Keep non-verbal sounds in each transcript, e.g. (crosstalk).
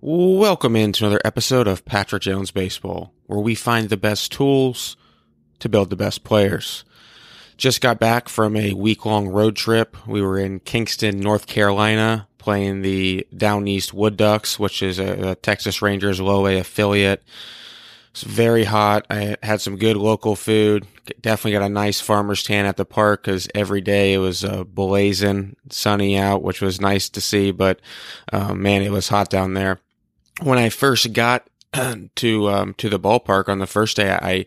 Welcome into another episode of Patrick Jones Baseball, where we find the best tools to build the best players. Just got back from a week long road trip. We were in Kinston, North Carolina, playing the Down East Wood Ducks, which is a, a Texas Rangers low A affiliate. It's very hot. I had some good local food. Definitely got a nice farmer's tan at the park because every day it was uh, blazing sunny out, which was nice to see. But uh, man, it was hot down there when I first got (clears throat) to um, to the ballpark on the first day, I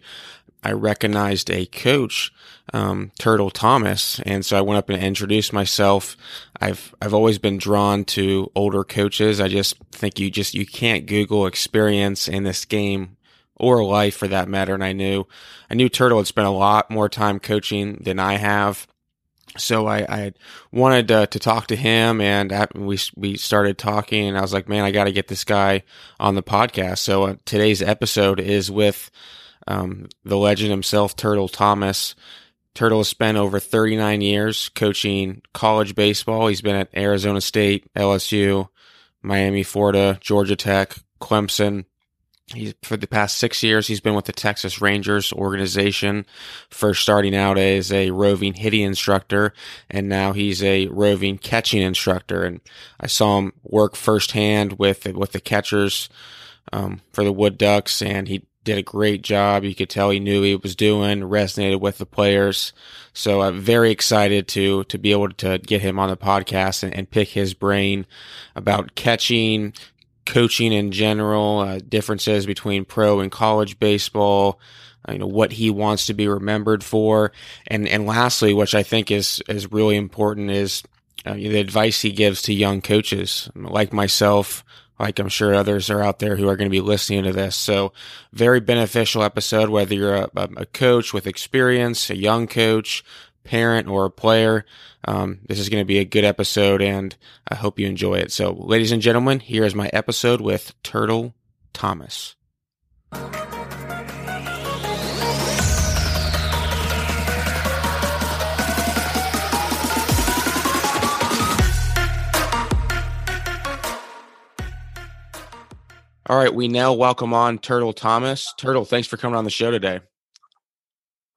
I recognized a coach, um, Turtle Thomas, and so I went up and introduced myself. I've I've always been drawn to older coaches. I just think you just you can't Google experience in this game or life for that matter. And I knew I knew Turtle had spent a lot more time coaching than I have so I, I wanted to talk to him, and we we started talking, and I was like, man, I got to get this guy on the podcast. So uh, today's episode is with um, the legend himself, Turtle Thomas. Turtle has spent over 39 years coaching college baseball. He's been at Arizona State, LSU, Miami, Florida, Georgia Tech, Clemson, He's for the past six years, he's been with the Texas Rangers organization. First starting out as a roving hitting instructor, and now he's a roving catching instructor. And I saw him work firsthand with with the catchers um, for the Wood Ducks, and he did a great job. You could tell he knew he was doing, resonated with the players. So I'm very excited to to be able to get him on the podcast and, and pick his brain about catching, coaching in general, uh, differences between pro and college baseball, uh, you know, what he wants to be remembered for. And, and lastly, which I think is, is really important is uh, the advice he gives to young coaches like myself, like I'm sure others are out there who are going to be listening to this. So very beneficial episode, whether you're a, a coach with experience, a young coach, parent or a player. Um, this is going to be a good episode and I hope you enjoy it. So, ladies and gentlemen, here is my episode with Turtle Thomas. All right, we now welcome on Turtle Thomas. Turtle, thanks for coming on the show today.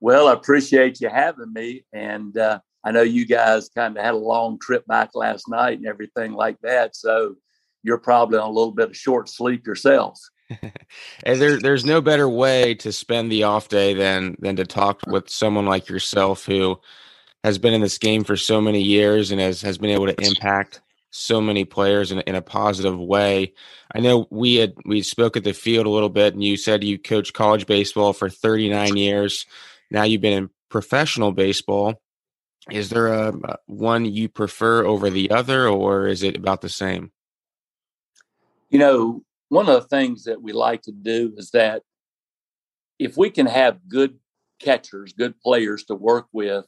Well, I appreciate you having me. And uh, I know you guys kind of had a long trip back last night and everything like that. So you're probably on a little bit of short sleep yourself. and (laughs) there, there's no better way to spend the off day than than to talk with someone like yourself who has been in this game for so many years and has, has been able to impact so many players in, in a positive way. I know we had we spoke at the field a little bit, and you said you coached college baseball for 39 years. Now you've been in professional baseball. Is there a, one you prefer over the other, or is it about the same? You know, one of the things that we like to do is that if we can have good catchers, good players to work with,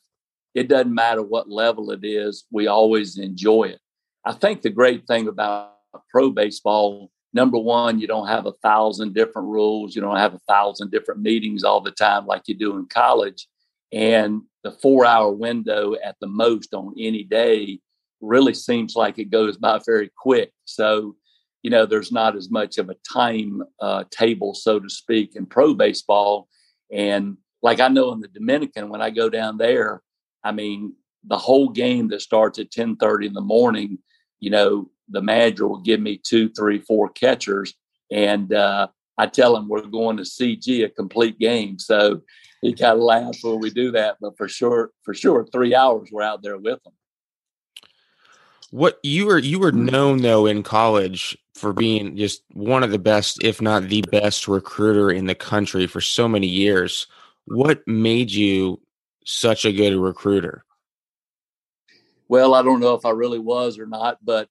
it doesn't matter what level it is, we always enjoy it. I think the great thing about pro baseball number one, you don't have a thousand different rules. You don't have a thousand different meetings all the time like you do in college. And the four hour window at the most on any day really seems like it goes by very quick. So, you know, there's not as much of a time uh, table, so to speak, in pro baseball. And like I know in the Dominican, when I go down there, I mean, the whole game that starts at 10:30 in the morning, you know, the manager will give me two, three, four catchers, and uh, I tell him we're going to CG a complete game. So he kind of laughs when we do that, but for sure, for sure, three hours we're out there with them. What you were you were known though in college for being just one of the best, if not the best recruiter in the country for so many years. What made you such a good recruiter? Well, I don't know if I really was or not, but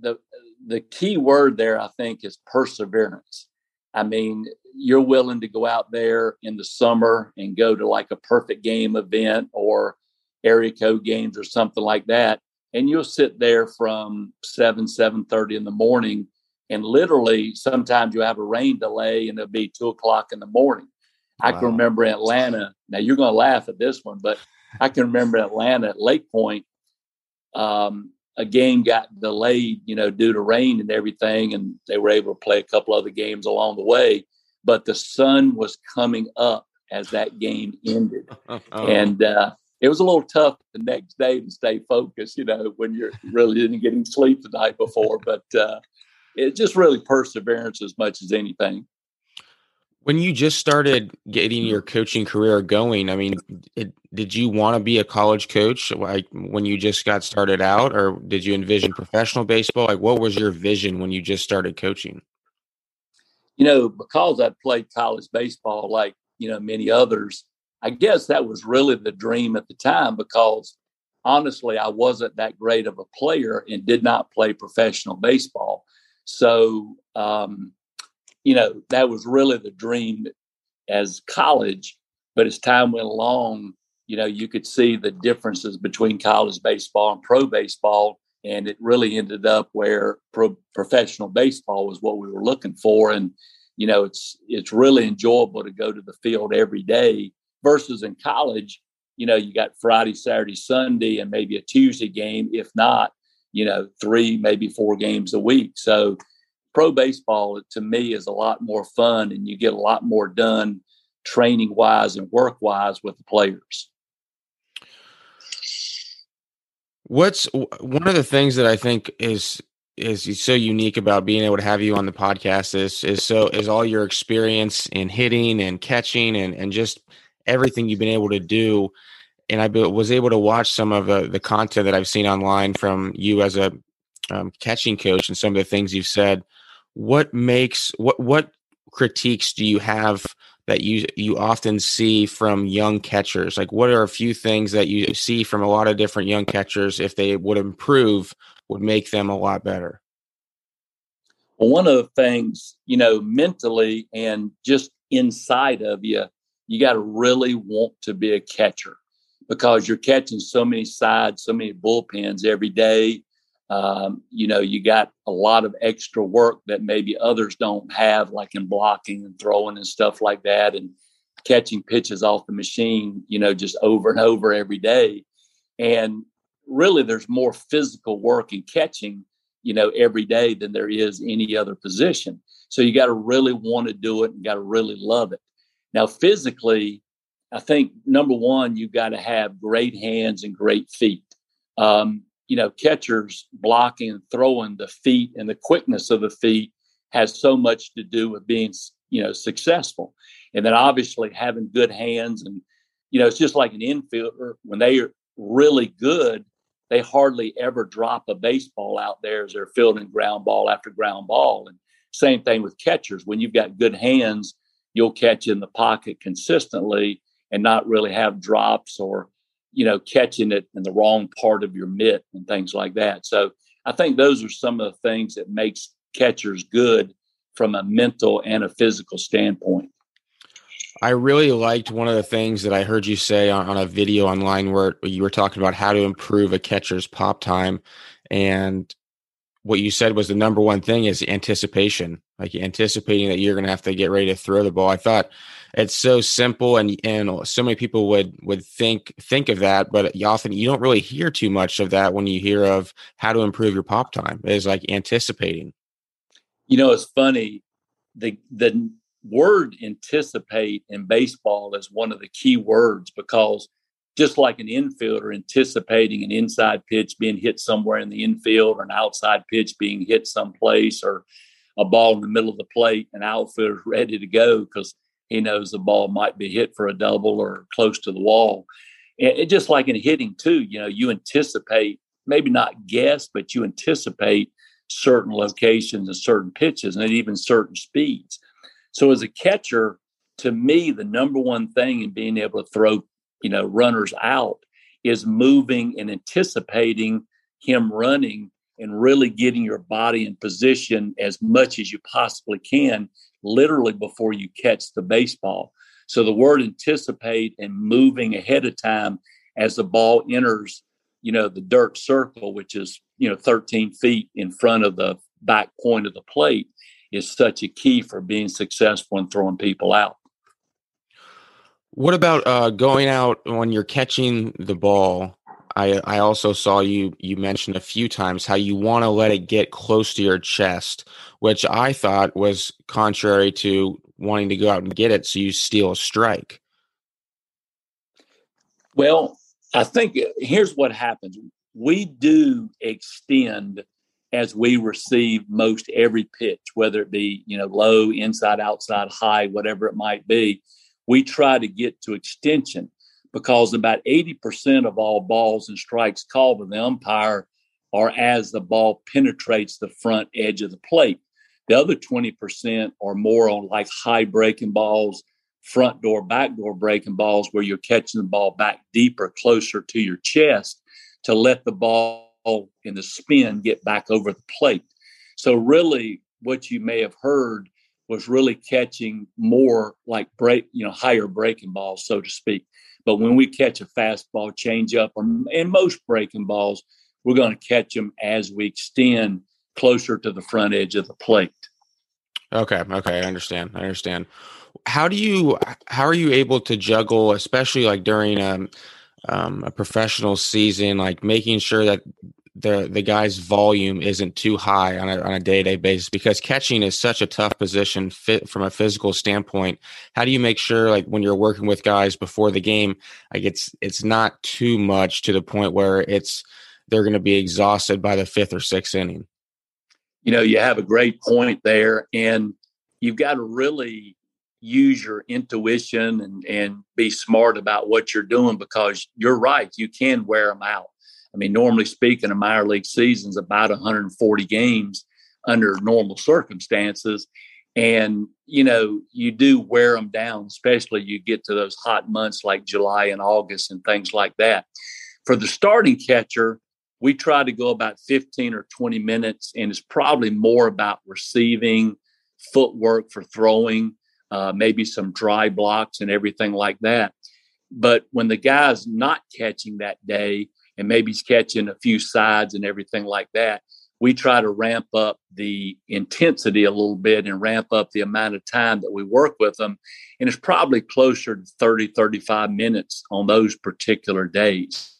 the the key word there, I think, is perseverance. I mean, you're willing to go out there in the summer and go to like a perfect game event or area code games or something like that, and you'll sit there from seven seven thirty in the morning And literally, sometimes you have a rain delay and it'll be two o'clock in the morning. Wow. I can remember Atlanta. Now you're going to laugh at this one, but I can remember Atlanta at LakePoint. Um, a game got delayed, you know, due to rain and everything, and they were able to play a couple other games along the way. But the sun was coming up as that game ended, (laughs) oh. and uh, it was a little tough the next day to stay focused, you know, when you're really didn't get any sleep the night before. But uh, it's just really perseverance as much as anything. When you just started getting your coaching career going, I mean, it, did you want to be a college coach like when you just got started out, or did you envision professional baseball? Like, what was your vision when you just started coaching? You know, because I played college baseball, like you know many others, I guess that was really the dream at the time. Because honestly, I wasn't that great of a player and did not play professional baseball. So um, you know, that was really the dream as college. But as time went along, you know, you could see the differences between college baseball and pro baseball. And it really ended up where pro- professional baseball was what we were looking for. And, you know, it's it's really enjoyable to go to the field every day versus in college, you know, you got Friday, Saturday, Sunday, and maybe a Tuesday game, if not, you know, three, maybe four games a week. So pro baseball to me is a lot more fun and you get a lot more done training wise and work wise with the players. What's one of the things that I think is is so unique about being able to have you on the podcast is is so is all your experience in hitting and catching and and just everything you've been able to do and I was able to watch some of the, the content that I've seen online from you as a um, catching coach and some of the things you've said what makes what what critiques do you have that you you often see from young catchers? Like what are a few things that you see from a lot of different young catchers if they would improve would make them a lot better? Well one of the things you know mentally and just inside of you you got to really want to be a catcher because you're catching so many sides so many bullpens every day um, you know, you got a lot of extra work that maybe others don't have, like in blocking and throwing and stuff like that, and catching pitches off the machine, you know, just over and over every day. And really, there's more physical work in catching, you know, every day than there is any other position. So you got to really want to do it and got to really love it. Now, physically, I think number one, you've got to have great hands and great feet. Um, you know, catchers blocking and throwing the feet and the quickness of the feet has so much to do with being, you know, successful. And then obviously having good hands and, you know, it's just like an infielder when they are really good, they hardly ever drop a baseball out there as they're fielding ground ball after ground ball. And same thing with catchers. When you've got good hands, you'll catch in the pocket consistently and not really have drops or you know, catching it in the wrong part of your mitt and things like that. So I think those are some of the things that makes catchers good from a mental and a physical standpoint. I really liked one of the things that I heard you say on, on a video online where you were talking about how to improve a catcher's pop time. And what you said was the number one thing is anticipation, like anticipating that you're going to have to get ready to throw the ball. I thought it's so simple and and so many people would would think think of that but you often you don't really hear too much of that when you hear of how to improve your pop time. It's like anticipating. You know it's funny the the word anticipate in baseball is one of the key words because just like an infielder anticipating an inside pitch being hit somewhere in the infield or an outside pitch being hit someplace or a ball in the middle of the plate and outfielder's ready to go because he knows the ball might be hit for a double or close to the wall. And it just like in hitting too, you know, you anticipate maybe not guess, but you anticipate certain locations and certain pitches and even certain speeds. So as a catcher, to me, the number one thing in being able to throw, you know, runners out is moving and anticipating him running and really getting your body in position as much as you possibly can literally before you catch the baseball. So the word anticipate and moving ahead of time as the ball enters, you know, the dirt circle, which is, you know, 13 feet in front of the back point of the plate is such a key for being successful in throwing people out. What about uh, going out when you're catching the ball? I I also saw you you mentioned a few times how you want to let it get close to your chest, which I thought was contrary to wanting to go out and get it, so you steal a strike. Well, I think uh, here's what happens. We do extend as we receive most every pitch, whether it be, you know, low, inside, outside, high, whatever it might be. We try to get to extension because about 80% of all balls and strikes called to the umpire are as the ball penetrates the front edge of the plate. The other 20% are more on like high breaking balls, front door, back door breaking balls, where you're catching the ball back deeper, closer to your chest to let the ball in the spin get back over the plate. So, really, what you may have heard was really catching more like break, you know, higher breaking balls, so to speak. But when we catch a fastball, changeup, and most breaking balls, we're going to catch them as we extend closer to the front edge of the plate. Okay, okay, I understand. I understand. How do you how are you able to juggle, especially like during um, um, a professional season, like making sure that the the guy's volume isn't too high on a on a day to day basis because catching is such a tough position fit from a physical standpoint. How do you make sure like when you're working with guys before the game, like it's it's not too much to the point where it's they're going to be exhausted by the fifth or sixth inning? You know, you have a great point there, and you've got to really use your intuition and and be smart about what you're doing because you're right, you can wear them out I mean, normally speaking, a minor league season is about 140 games under normal circumstances. And, you know, you do wear them down, especially you get to those hot months like July and August and things like that. For the starting catcher, we try to go about 15 or 20 minutes, and it's probably more about receiving, footwork for throwing, uh, maybe some dry blocks and everything like that. But when the guy's not catching that day, and maybe he's catching a few sides and everything like that. We try to ramp up the intensity a little bit and ramp up the amount of time that we work with them. And it's probably closer to 30, 35 minutes on those particular days.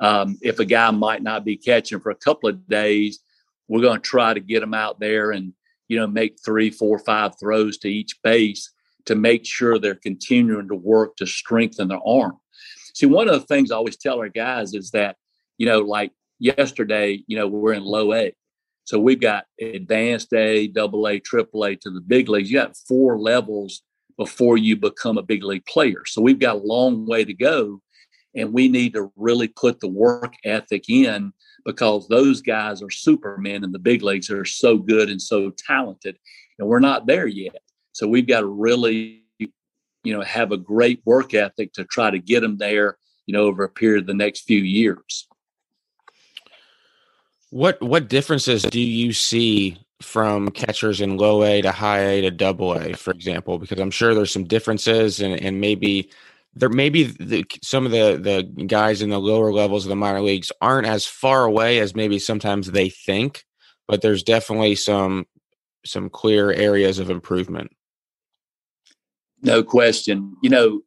Um, if a guy might not be catching for a couple of days, we're going to try to get them out there and, you know, make three, four, five throws to each base to make sure they're continuing to work to strengthen their arm. See, one of the things I always tell our guys is that, you know, like yesterday, you know, we're in low A. So we've got advanced A, double A, triple A to the big leagues. You got four levels before you become a big league player. So we've got a long way to go. And we need to really put the work ethic in because those guys are supermen in the big leagues. They're so good and so talented. And we're not there yet. So we've got to really you know, have a great work ethic to try to get them there, you know, over a period of the next few years. What what differences do you see from catchers in low A to high A to double A, for example? Because I'm sure there's some differences, and and maybe there maybe the, some of the the guys in the lower levels of the minor leagues aren't as far away as maybe sometimes they think, but there's definitely some some clear areas of improvement. No question. You know,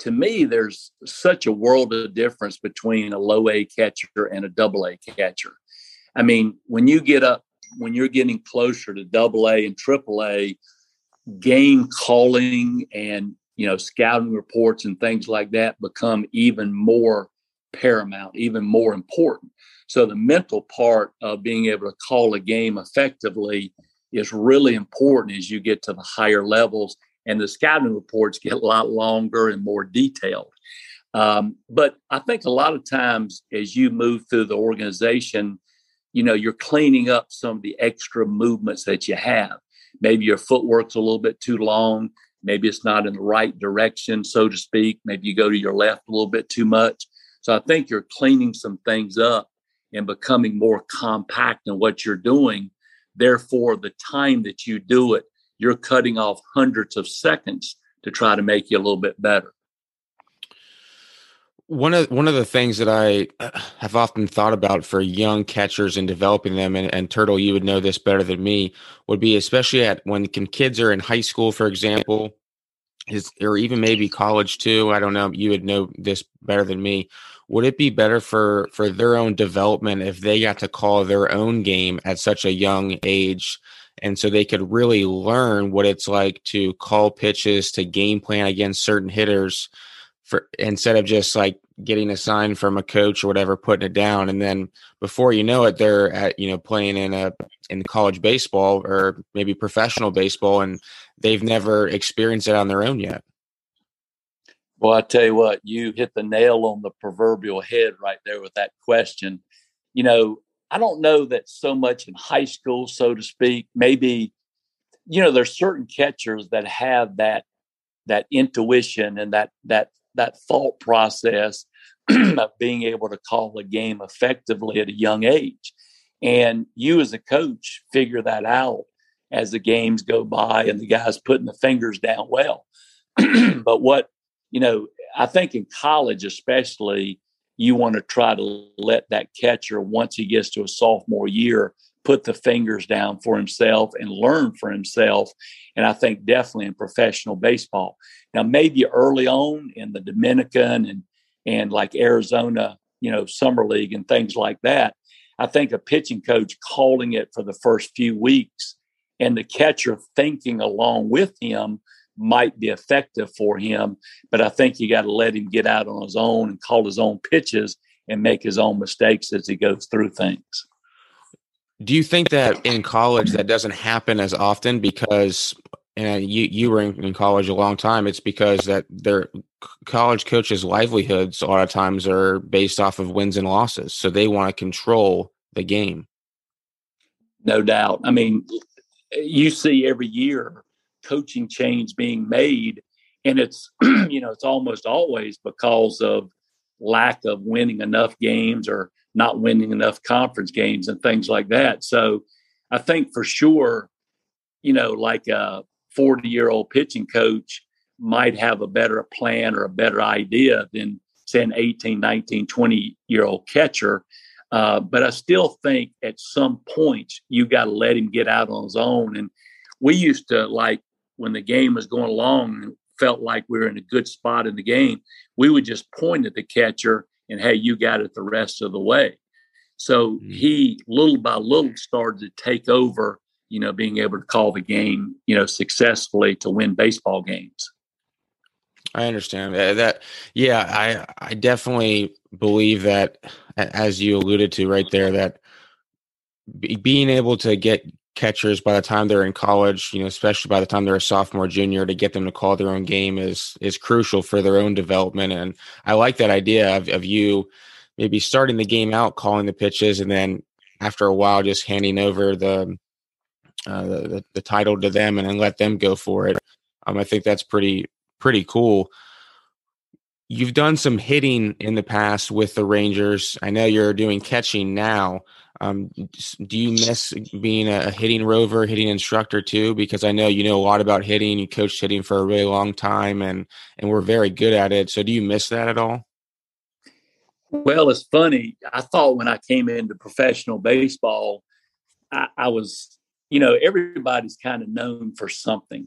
to me, there's such a world of difference between a low A catcher and a double A catcher. I mean, when you get up, when you're getting closer to double A and triple A, game calling and you know scouting reports and things like that become even more paramount, even more important. So the mental part of being able to call a game effectively is really important as you get to the higher levels and the scouting reports get a lot longer and more detailed. Um, but I think a lot of times as you move through the organization, you know, you're cleaning up some of the extra movements that you have. Maybe your footwork's a little bit too long. Maybe it's not in the right direction, so to speak. Maybe you go to your left a little bit too much. So I think you're cleaning some things up and becoming more compact in what you're doing. Therefore, the time that you do it you're cutting off hundreds of seconds to try to make you a little bit better. One of one of the things that I uh, have often thought about for young catchers and developing them, and, and Turtle, you would know this better than me, would be especially at when kids are in high school, for example, is or even maybe college too. I don't know. You would know this better than me. Would it be better for for their own development if they got to call their own game at such a young age? And so they could really learn what it's like to call pitches, to game plan against certain hitters, for instead of just like getting a sign from a coach or whatever, putting it down, and then before you know it, they're at you know playing in a in college baseball or maybe professional baseball, and they've never experienced it on their own yet. Well, I tell you what, you hit the nail on the proverbial head right there with that question. You know, I don't know that so much in high school, so to speak. Maybe, you know, there's certain catchers that have that that intuition and that that that thought process (clears throat) of being able to call a game effectively at a young age. And you as a coach figure that out as the games go by and the guys putting the fingers down well. (clears throat) but what, you know, I think in college especially, you want to try to let that catcher once he gets to a sophomore year put the fingers down for himself and learn for himself and i think definitely in professional baseball. Now maybe early on in the dominican and and like arizona you know summer league and things like that i think a pitching coach calling it for the first few weeks and the catcher thinking along with him might be effective for him. But I think you got to let him get out on his own and call his own pitches and make his own mistakes as he goes through things. Do you think that in college that doesn't happen as often because and you you were in, in, college a long time? It's because that their college coaches' livelihoods a lot of times are based off of wins and losses, so they want to control the game. No doubt. I mean, you see every year coaching change being made and it's (clears throat) you know it's almost always because of lack of winning enough games or not winning enough conference games and things like that. So i think for sure you know like a 40 year old pitching coach might have a better plan or a better idea than say an 18 19 20 year old catcher uh, but i still think at some point you got to let him get out on his own. And we used to like when the game was going along and felt like we were in a good spot in the game, we would just point at the catcher and hey, you got it the rest of the way. So mm-hmm. he little by little started to take over, you know, being able to call the game, you know, successfully to win baseball games. I understand that. Yeah, I I definitely believe that, as you alluded to right there, that being able to get catchers by the time they're in college, you know, especially by the time they're a sophomore, junior, to get them to call their own game is is crucial for their own development. And I like that idea of, of you maybe starting the game out, calling the pitches, and then after a while, just handing over the uh, the, the title to them and then let them go for it. Um, I think that's pretty pretty cool. You've done some hitting in the past with the Rangers. I know you're doing catching now. Um, do you miss being a hitting rover, hitting instructor too? Because I know you know a lot about hitting. You coached hitting for a really long time, and and we're very good at it. So, do you miss that at all? Well, it's funny. I thought when I came into professional baseball, I, I was, you know, everybody's kind of known for something.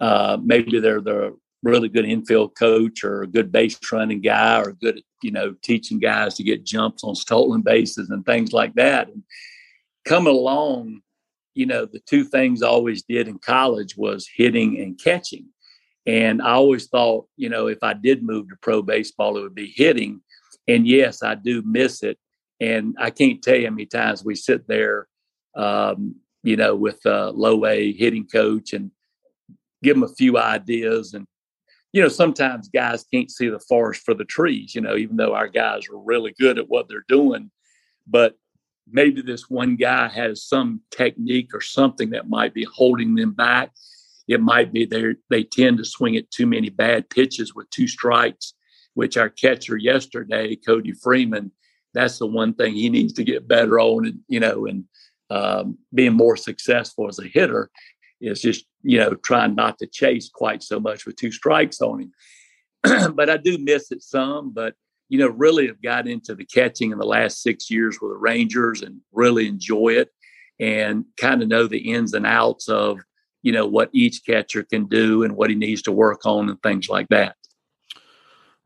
Uh, maybe they're the really good infield coach or a good base running guy or good you know teaching guys to get jumps on stolen bases and things like that. And coming along you know the two things i always did in college was hitting and catching. And i always thought you know if i did move to pro baseball it would be hitting. And yes i do miss it. And i can't tell you how many times we sit there um, you know with a low a hitting coach and give them a few ideas and you know, sometimes guys can't see the forest for the trees, you know, even though our guys are really good at what they're doing. But maybe this one guy has some technique or something that might be holding them back. It might be they they tend to swing at too many bad pitches with two strikes, which our catcher yesterday, Cody Freeman, that's the one thing he needs to get better on, you know, and um, being more successful as a hitter is just you know trying not to chase quite so much with two strikes on him. (clears throat) but I do miss it some. But you know, really have got into the catching in the last six years with the Rangers and really enjoy it and kind of know the ins and outs of, you know, what each catcher can do and what he needs to work on and things like that.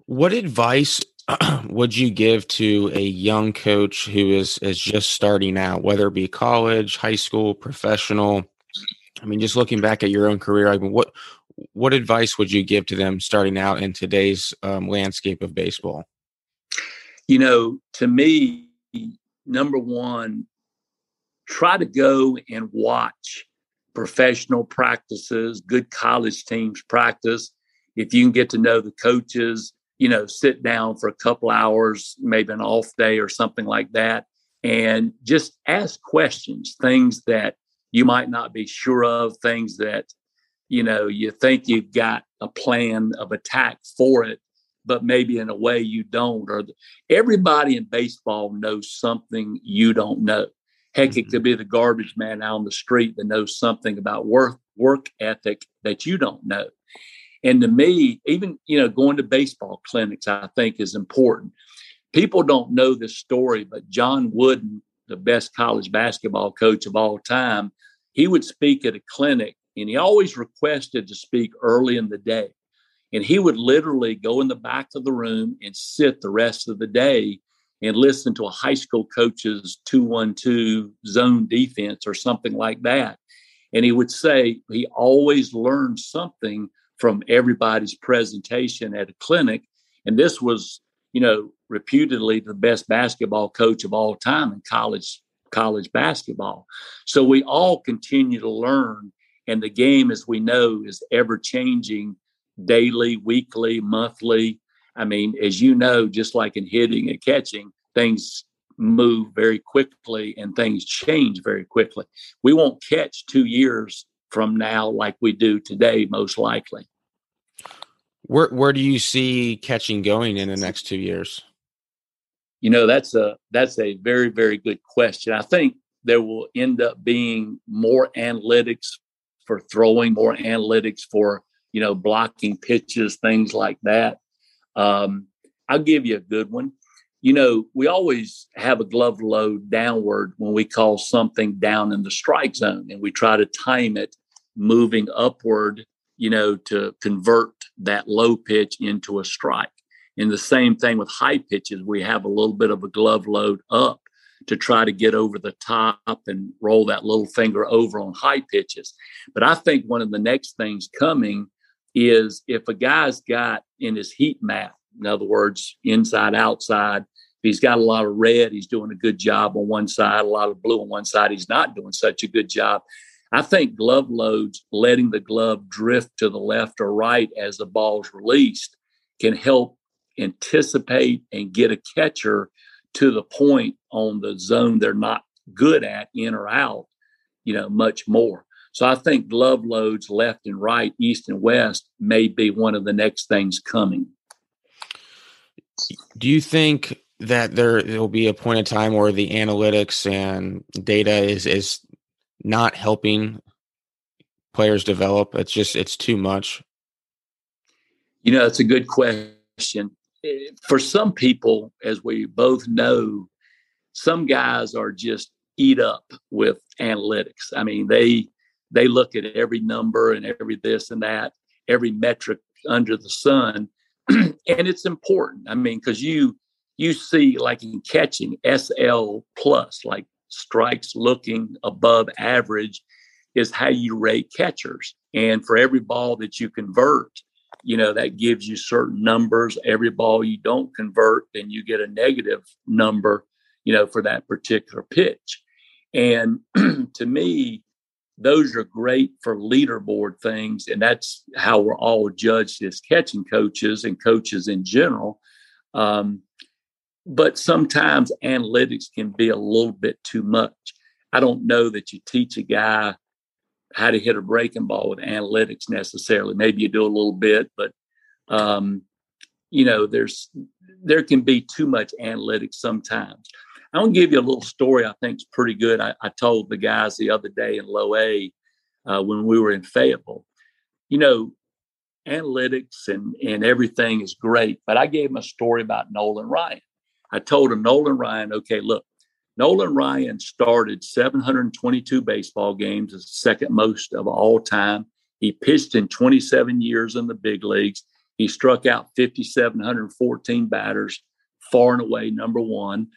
What advice (clears throat) would you give to a young coach who is is just starting out, whether it be college, high school, professional? I mean, just looking back at your own career, I mean, what what advice would you give to them starting out in today's um, landscape of baseball? You know, to me, number one, try to go and watch professional practices, good college teams practice. If you can get to know the coaches, you know, sit down for a couple hours, maybe an off day or something like that, and just ask questions, things that you might not be sure of, things that, you know, you think you've got a plan of attack for it, but maybe in a way you don't. Or everybody in baseball knows something you don't know. Heck, mm-hmm. it could be the garbage man out on the street that knows something about work work ethic that you don't know. And to me, even you know, going to baseball clinics, I think is important. People don't know this story, but John Wooden, the best college basketball coach of all time, he would speak at a clinic and he always requested to speak early in the day. And he would literally go in the back of the room and sit the rest of the day and listen to a high school coach's 212 zone defense or something like that. And he would say he always learned something from everybody's presentation at a clinic. And this was, you know, reputedly the best basketball coach of all time in college college basketball. So we all continue to learn and the game as we know is ever changing daily, weekly, monthly. I mean, as you know, just like in hitting and catching, things move very quickly and things change very quickly. We won't catch 2 years from now like we do today most likely. Where where do you see catching going in the next two years? You know, that's a that's a very very good question. I think there will end up being more analytics for throwing, more analytics for you know blocking pitches, things like that. Um, I'll give you a good one. You know, we always have a glove load downward when we call something down in the strike zone, and we try to time it moving upward you know, to convert that low pitch into a strike. And the same thing with high pitches, we have a little bit of a glove load up to try to get over the top and roll that little finger over on high pitches. But I think one of the next things coming is if a guy's got in his heat map, in other words, inside, outside, he's got a lot of red, he's doing a good job on one side, a lot of blue on one side, he's not doing such a good job. I think glove loads, letting the glove drift to the left or right as the ball's released, can help anticipate and get a catcher to the point on the zone they're not good at, in or out, you know, much more. So I think glove loads left and right, east and west, may be one of the next things coming. Do you think that there will be a point in time where the analytics and data is is not helping players develop? It's just it's too much. You know, it's a good question. For some people, as we both know, some guys are just eat up with analytics. I mean, they they look at every number and every this and that, every metric under the sun, (clears throat) and it's important. I mean, because you you see like in catching SL plus, like strikes looking above average is how you rate catchers. And for every ball that you convert, you know, that gives you certain numbers. Every ball you don't convert, then you get a negative number, you know, for that particular pitch. And (clears throat) to me, those are great for leaderboard things. And that's how we're all judged as catching coaches and coaches in general. Um, but sometimes analytics can be a little bit too much. I don't know that you teach a guy how to hit a breaking ball with analytics necessarily. Maybe you do a little bit, but um, you know, there's there can be too much analytics sometimes. I'm gonna give you a little story. I think is pretty good. I, I, told the guys the other day in Low A uh, when we were in Fayetteville. You know, analytics and, and everything is great. But I gave him a story about Nolan Ryan. I told him, Nolan Ryan, okay, look, Nolan Ryan started 722 baseball games, the second most of all time. He pitched in 27 years in the big leagues. He struck out 5,714 batters, far and away number one.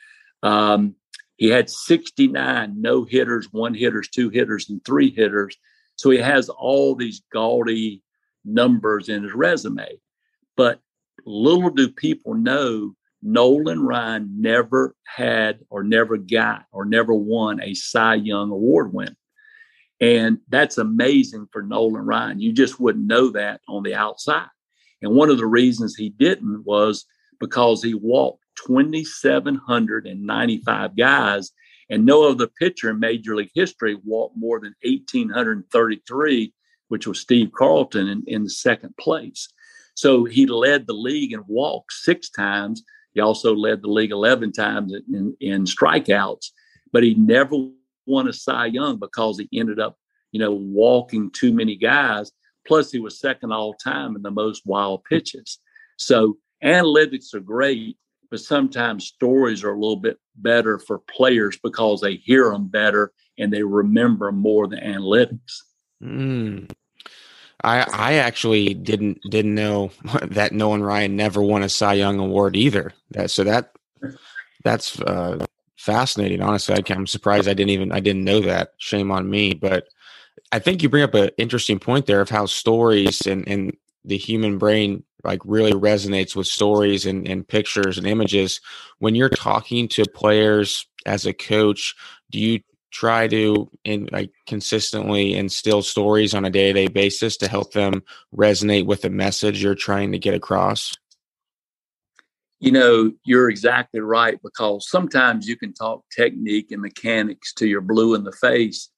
Um, he had 69 no hitters, one hitters, two hitters, and three hitters. So he has all these gaudy numbers in his resume. But little do people know Nolan Ryan never had or never got or never won a Cy Young Award win. And that's amazing for Nolan Ryan. You just wouldn't know that on the outside. And one of the reasons he didn't was because he walked 2,795 guys, and no other pitcher in Major League history walked more than 1,833, which was Steve Carlton in, in second place. So he led the league in walks six times. He also led the league 11 times in, in strikeouts, but he never won a Cy Young because he ended up, you know, walking too many guys. Plus, he was second all time in the most wild pitches. So analytics are great, but sometimes stories are a little bit better for players because they hear them better and they remember more than analytics. Mm. I I actually didn't didn't know (laughs) that Nolan Ryan never won a Cy Young award either. That so that that's uh, fascinating. Honestly, I, I'm surprised I didn't even I didn't know that. Shame on me. But I think you bring up an interesting point there of how stories and and the human brain like really resonates with stories and, and pictures and images when you're talking to players as a coach do you try to in like consistently instill stories on a day-to-day basis to help them resonate with the message you're trying to get across you know you're exactly right because sometimes you can talk technique and mechanics to your blue in the face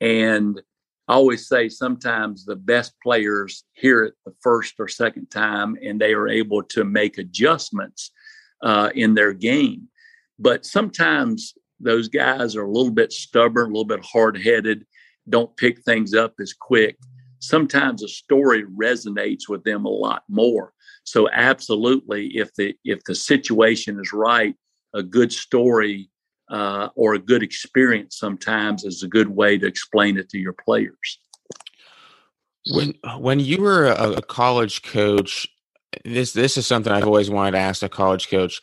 and I always say sometimes the best players hear it the first or second time and they are able to make adjustments uh, in their game. But sometimes those guys are a little bit stubborn, a little bit hard headed, don't pick things up as quick. Sometimes a story resonates with them a lot more. So absolutely, if the if the situation is right, a good story uh, or a good experience sometimes is a good way to explain it to your players. When when you were a, a college coach, this this is something I've always wanted to ask a college coach.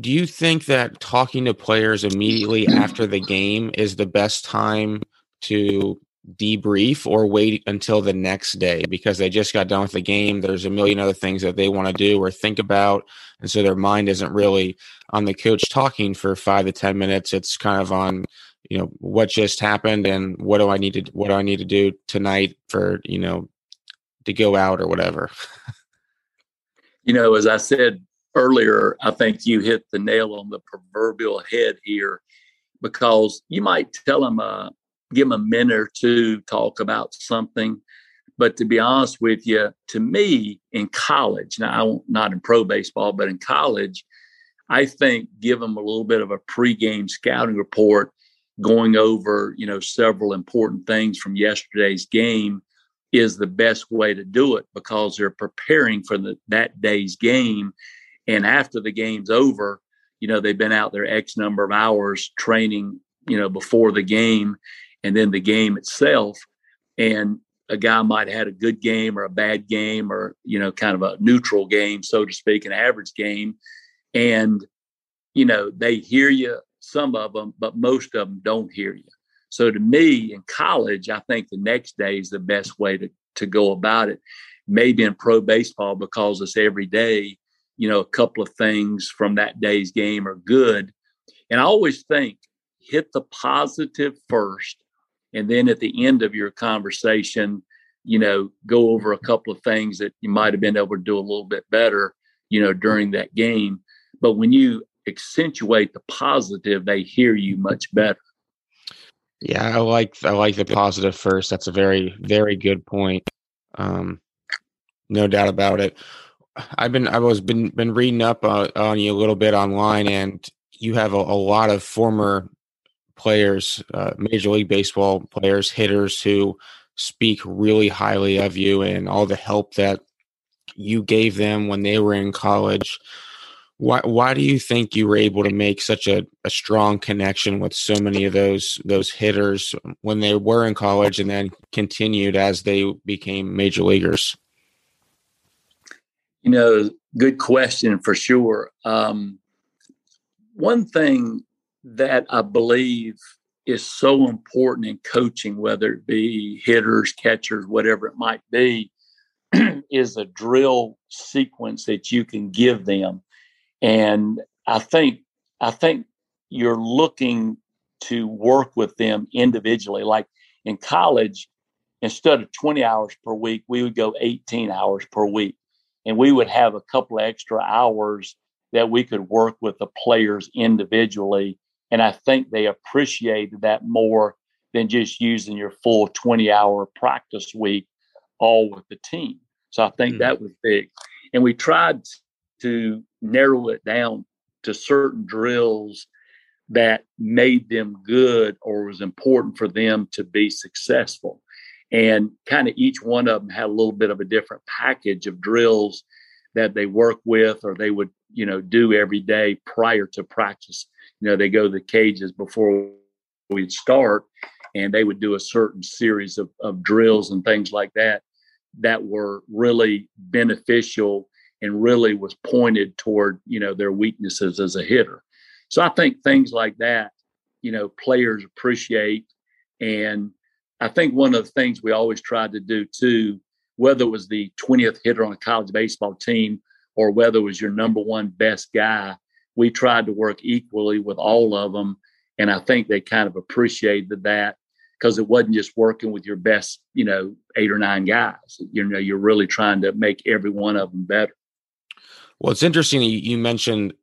Do you think that talking to players immediately after the game is the best time to debrief or wait until the next day because they just got done with the game. There's a million other things that they want to do or think about. And so their mind isn't really on the coach talking for five to 10 minutes. It's kind of on, you know, what just happened and what do I need to, what do I need to do tonight for, you know, to go out or whatever. you know, as I said earlier, I think you hit the nail on the proverbial head here because you might tell them, uh, give them a minute or two, talk about something. But to be honest with you, to me in college, now I'm not in pro baseball, but in college, I think give them a little bit of a pregame scouting report, going over you know several important things from yesterday's game, is the best way to do it because they're preparing for the, that day's game, and after the game's over, you know they've been out there x number of hours training, you know before the game, and then the game itself. And a guy might have had a good game or a bad game or, you know, kind of a neutral game, so to speak, an average game. And, you know, they hear you, some of them, but most of them don't hear you. So to me, in college, I think the next day is the best way to, to go about it. Maybe in pro baseball, because it's every day, you know, a couple of things from that day's game are good. And I always think hit the positive first and then at the end of your conversation you know go over a couple of things that you might have been able to do a little bit better you know during that game. But when you accentuate the positive they hear you much better. Yeah i like i like the positive first. That's a very very good point. Um no doubt about it i've been i was been been reading up uh, on you a little bit online and you have a, a lot of former players, uh, Major League Baseball players, hitters who speak really highly of you and all the help that you gave them when they were in college. Why why do you think you were able to make such a, a strong connection with so many of those those hitters when they were in college and then continued as they became major leaguers? You know, good question for sure. Um, one thing that I believe is so important in coaching, whether it be hitters, catchers, whatever it might be, (clears throat) is a drill sequence that you can give them and I think I think you're looking to work with them individually. Like in college, instead of 20 hours per week, we would go 18 hours per week. And we would have a couple of extra hours that we could work with the players individually. And I think they appreciated that more than just using your full 20 hour practice week all with the team. So I think mm-hmm. that was big. And we tried to narrow it down to certain drills that made them good or was important for them to be successful. And kind of each one of them had a little bit of a different package of drills that they work with or they would, you know, do every day prior to practice. You know, they go to the cages before we'd start and they would do a certain series of, of drills and things like that that were really beneficial and really was pointed toward you know their weaknesses as a hitter. So I think things like that, you know, players appreciate. And I think one of the things we always tried to do too, whether it was the 20th hitter on a college baseball team or whether it was your number one best guy, we tried to work equally with all of them. And I think they kind of appreciated that because it wasn't just working with your best, you know, eight or nine guys. You know, you're really trying to make every one of them better. Well, it's interesting you mentioned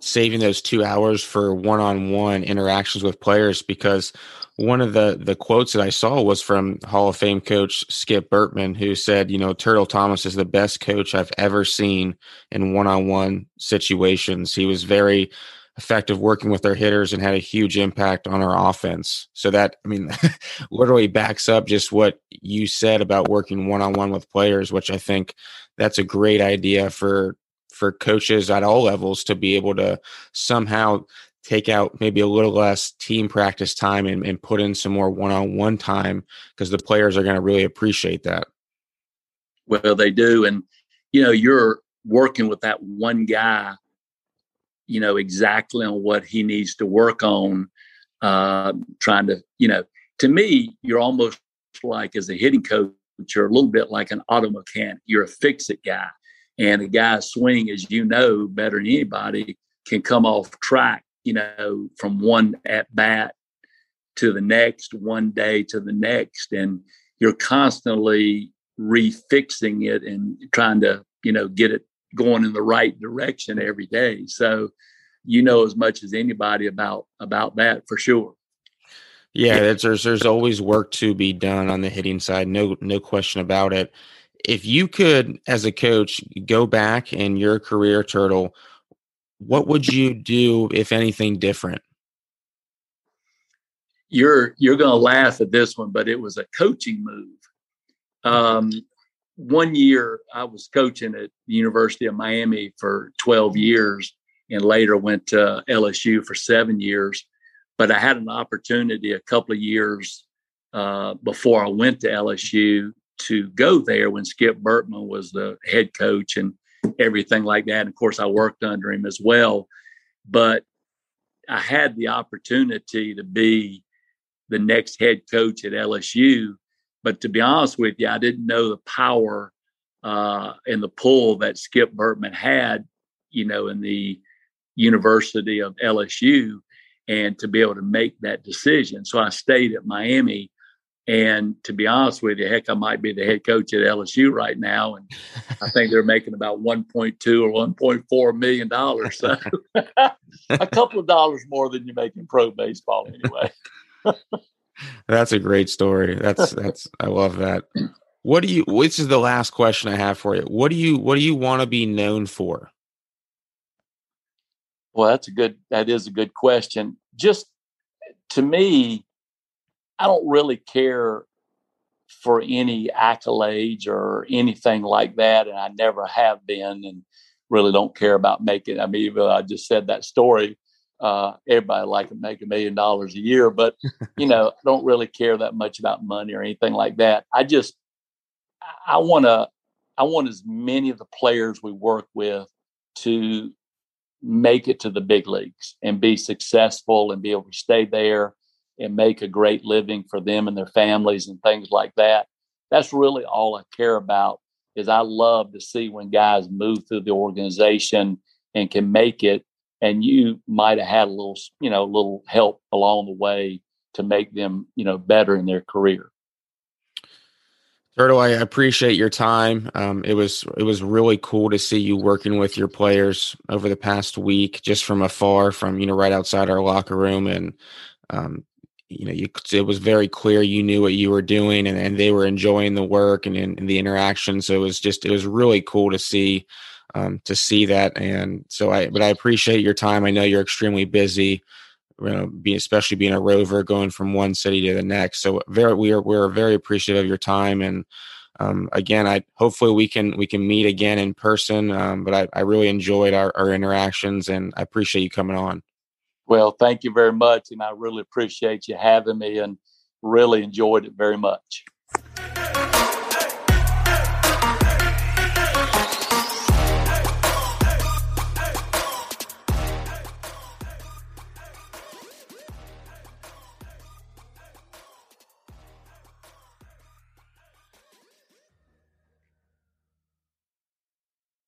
saving those two hours for one-on-one interactions with players because one of the the quotes that I saw was from Hall of Fame coach Skip Bertman, who said, "You know, Turtle Thomas is the best coach I've ever seen in one-on-one situations. He was very effective working with our hitters and had a huge impact on our offense. So that, I mean, (laughs) literally backs up just what you said about working one on one with players, which I think that's a great idea for for coaches at all levels to be able to somehow take out maybe a little less team practice time and, and put in some more one-on-one time because the players are going to really appreciate that. Well they do and you know you're working with that one guy you know exactly on what he needs to work on uh trying to you know to me you're almost like as a hitting coach you're a little bit like an auto mechanic. You're a fix it guy and a guy's swing, as you know better than anybody, can come off track, you know, from one at bat to the next, one day to the next. And you're constantly refixing it and trying to, you know, get it going in the right direction every day. So you know as much as anybody about about that for sure. Yeah, there's there's always work to be done on the hitting side. No no question about it if you could, as a coach, go back in your career, Turtle, what would you do if anything different? You're you're going to laugh at this one, but it was a coaching move. Um, one year, I was coaching at the University of Miami for 12 years, and later went to LSU for seven years. But I had an opportunity a couple of years uh, before I went to LSU to go there when Skip Bertman was the head coach and everything like that. And of course, I worked under him as well. But I had the opportunity to be the next head coach at LSU. But to be honest with you, I didn't know the power uh, and the pull that Skip Bertman had, you know, in the University of LSU and to be able to make that decision. So I stayed at Miami and to be honest with you, heck, I might be the head coach at LSU right now, and (laughs) I think they're making about 1.2 or 1.4 million dollars. So (laughs) (laughs) a couple of dollars more than you make in pro baseball, anyway. that's a great story. That's that's I love that. What do you? Which is the last question I have for you. What do you What do you want to be known for? Well, that's a good. That is a good question. Just to me, I don't really care for any accolades or anything like that, and I never have been, and really don't care about making. I mean, even I just said that story. Uh, everybody like to make a million dollars a year, but you know, I don't really care that much about money or anything like that. I just, I want to, I want as many of the players we work with to make it to the big leagues and be successful and be able to stay there and make a great living for them and their families and things like that. That's really all I care about is I love to see when guys move through the organization and can make it and you might have had a little, you know, a little help along the way to make them, you know, better in their career. Turtle, I appreciate your time. Um, it was it was really cool to see you working with your players over the past week, just from afar, from you know right outside our locker room, and um, you know you, it was very clear you knew what you were doing, and, and they were enjoying the work and, and, the interaction. So it was just it was really cool to see um, to see that, and so I but I appreciate your time. I know you're extremely busy you know, being especially being a rover going from one city to the next. So very we are we're very appreciative of your time and um, again, I hopefully we can we can meet again in person. Um, but I, I really enjoyed our, our interactions and I appreciate you coming on. Well, thank you very much, and I really appreciate you having me and really enjoyed it very much.